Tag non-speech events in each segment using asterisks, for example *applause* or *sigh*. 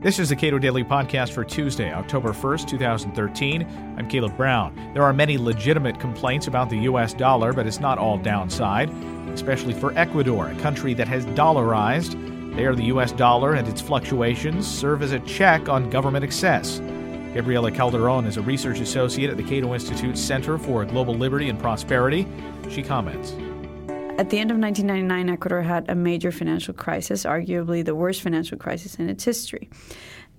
This is the Cato Daily Podcast for Tuesday, October 1st, 2013. I'm Caleb Brown. There are many legitimate complaints about the U.S. dollar, but it's not all downside, especially for Ecuador, a country that has dollarized. There, the U.S. dollar and its fluctuations serve as a check on government excess. Gabriela Calderon is a research associate at the Cato Institute Center for Global Liberty and Prosperity. She comments. At the end of 1999, Ecuador had a major financial crisis, arguably the worst financial crisis in its history.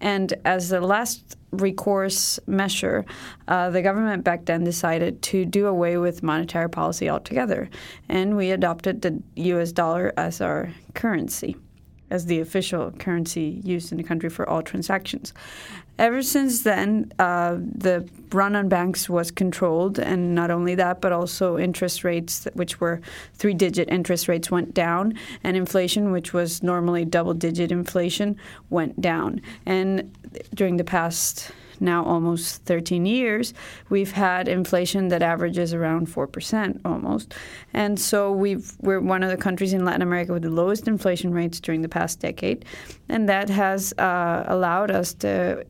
And as the last recourse measure, uh, the government back then decided to do away with monetary policy altogether. And we adopted the US dollar as our currency as the official currency used in the country for all transactions. Ever since then, uh, the run on banks was controlled, and not only that, but also interest rates, which were three digit interest rates, went down, and inflation, which was normally double digit inflation, went down. And during the past now almost 13 years, we've had inflation that averages around 4% almost. And so we've, we're one of the countries in Latin America with the lowest inflation rates during the past decade. And that has uh, allowed us to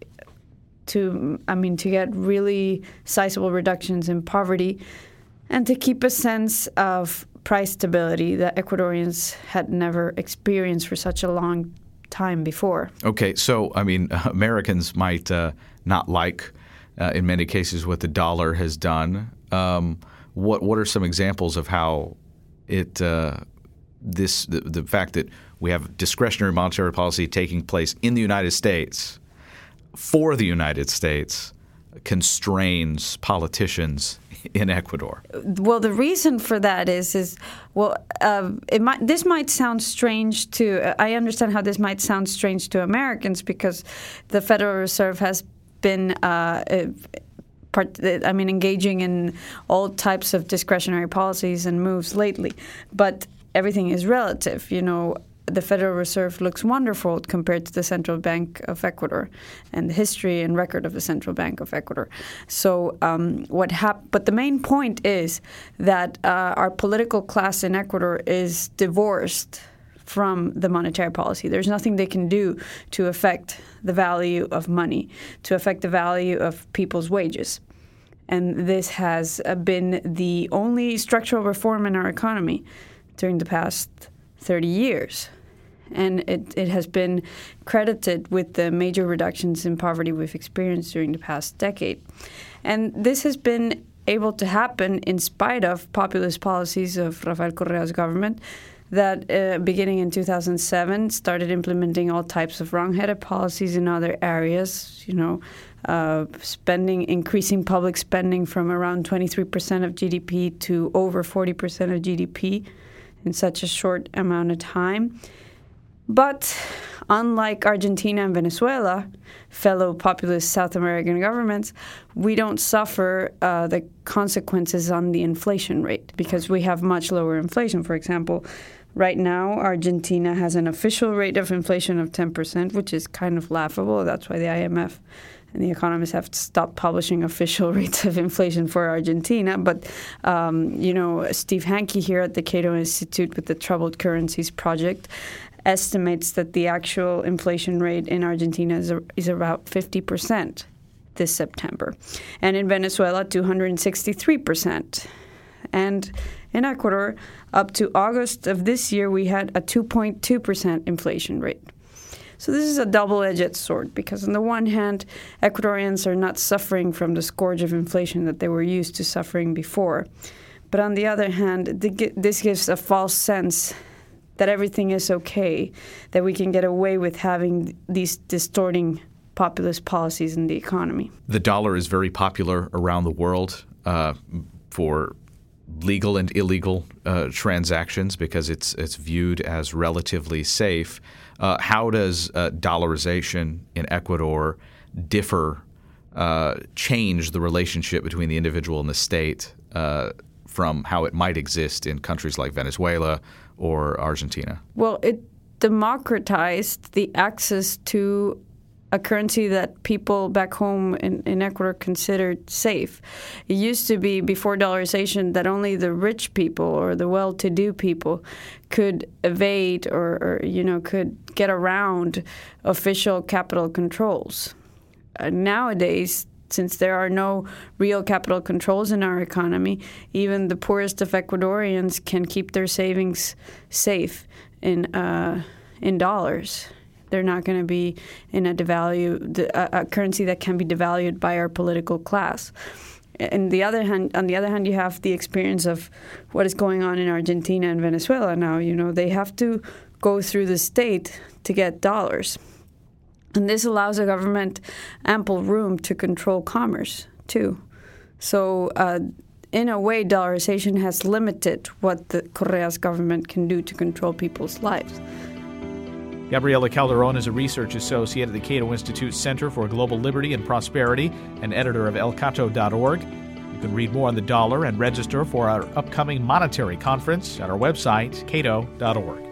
to I mean to get really sizable reductions in poverty and to keep a sense of price stability that Ecuadorians had never experienced for such a long time before. Okay, so I mean *laughs* Americans might uh, not like, uh, in many cases, what the dollar has done. Um, what what are some examples of how it uh, this the, the, fact that we have discretionary monetary policy taking place in the United States for the United States constrains politicians in Ecuador? Well, the reason for that is is well, uh, might this might sound strange to. I understand how this might sound strange to Americans because the Federal Reserve has been uh, part, I mean, engaging in all types of discretionary policies and moves lately. But everything is relative. You know, the Federal Reserve looks wonderful compared to the Central Bank of Ecuador and the history and record of the Central Bank of Ecuador. So, um, what hap- But the main point is that uh, our political class in Ecuador is divorced from the monetary policy. There's nothing they can do to affect the value of money, to affect the value of people's wages. And this has uh, been the only structural reform in our economy during the past 30 years. And it, it has been credited with the major reductions in poverty we've experienced during the past decade. And this has been able to happen in spite of populist policies of Rafael Correa's government that uh, beginning in 2007 started implementing all types of wrong-headed policies in other areas. You know, uh, spending, increasing public spending from around 23% of GDP to over 40% of GDP in such a short amount of time. But unlike Argentina and Venezuela, fellow populist South American governments, we don't suffer uh, the consequences on the inflation rate because we have much lower inflation. For example, Right now, Argentina has an official rate of inflation of 10%, which is kind of laughable. That's why the IMF and the economists have stopped publishing official *laughs* rates of inflation for Argentina. But, um, you know, Steve Hanke here at the Cato Institute with the Troubled Currencies Project estimates that the actual inflation rate in Argentina is, is about 50% this September. And in Venezuela, 263%. And in Ecuador, up to August of this year, we had a 2.2% inflation rate. So this is a double-edged sword because on the one hand, Ecuadorians are not suffering from the scourge of inflation that they were used to suffering before. But on the other hand, this gives a false sense that everything is okay, that we can get away with having these distorting populist policies in the economy. The dollar is very popular around the world uh, for legal and illegal uh, transactions because it's it's viewed as relatively safe. Uh, how does uh, dollarization in Ecuador differ, uh, change the relationship between the individual and the state uh, from how it might exist in countries like Venezuela or Argentina? Well, it democratized the access to a currency that people back home in, in Ecuador considered safe. It used to be before dollarization that only the rich people or the well-to-do people could evade or, or you know could get around official capital controls. Uh, nowadays, since there are no real capital controls in our economy, even the poorest of Ecuadorians can keep their savings safe in uh, in dollars. They're not going to be in a devalue a, a currency that can be devalued by our political class. And the other hand, on the other hand, you have the experience of what is going on in Argentina and Venezuela now. You know, they have to go through the state to get dollars, and this allows the government ample room to control commerce too. So. Uh, in a way, dollarization has limited what the Correa's government can do to control people's lives. Gabriela Calderon is a research associate at the Cato Institute Center for Global Liberty and Prosperity and editor of elcato.org. You can read more on the dollar and register for our upcoming monetary conference at our website, cato.org.